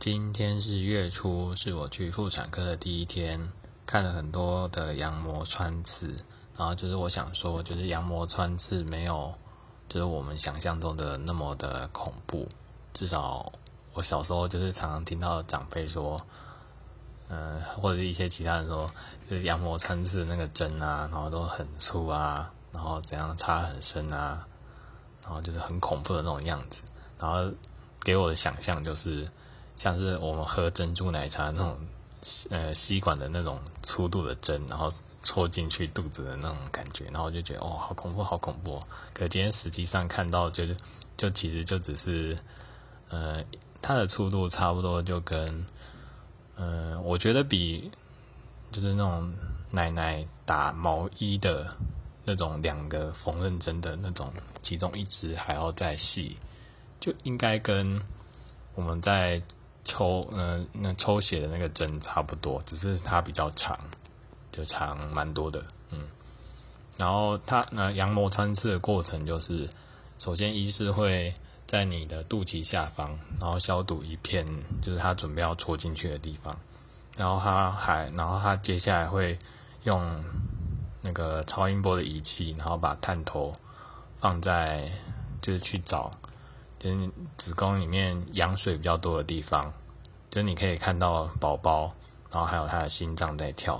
今天是月初，是我去妇产科的第一天，看了很多的羊膜穿刺，然后就是我想说，就是羊膜穿刺没有，就是我们想象中的那么的恐怖。至少我小时候就是常常听到长辈说，嗯，或者是一些其他人说，就是羊膜穿刺那个针啊，然后都很粗啊，然后怎样插很深啊，然后就是很恐怖的那种样子，然后给我的想象就是。像是我们喝珍珠奶茶那种，呃，吸管的那种粗度的针，然后戳进去肚子的那种感觉，然后就觉得哦，好恐怖，好恐怖。可今天实际上看到，就是就其实就只是，呃，它的粗度差不多就跟，呃，我觉得比就是那种奶奶打毛衣的那种两个缝纫针的那种其中一支还要再细，就应该跟我们在。抽嗯，那抽血的那个针差不多，只是它比较长，就长蛮多的，嗯。然后它那羊膜穿刺的过程就是，首先医师会在你的肚脐下方，然后消毒一片，就是他准备要戳进去的地方。然后他还，然后他接下来会用那个超音波的仪器，然后把探头放在，就是去找。就是子宫里面羊水比较多的地方，就是你可以看到宝宝，然后还有他的心脏在跳，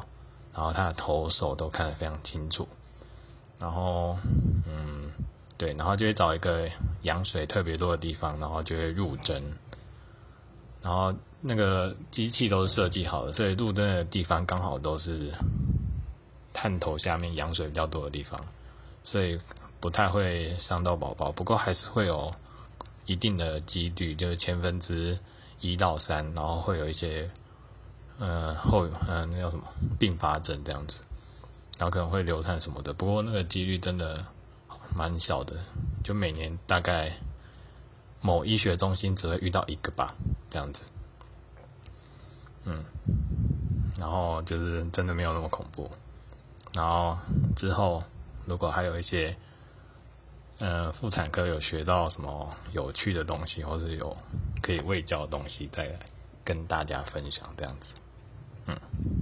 然后他的头手都看得非常清楚。然后，嗯，对，然后就会找一个羊水特别多的地方，然后就会入针。然后那个机器都是设计好的，所以入针的地方刚好都是探头下面羊水比较多的地方，所以不太会伤到宝宝。不过还是会有。一定的几率就是千分之一到三，然后会有一些，呃后呃那叫什么并发症这样子，然后可能会流产什么的。不过那个几率真的蛮小的，就每年大概某医学中心只会遇到一个吧，这样子。嗯，然后就是真的没有那么恐怖。然后之后如果还有一些。呃，妇产科有学到什么有趣的东西，或是有可以喂教的东西，再跟大家分享这样子。嗯。